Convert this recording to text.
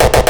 you.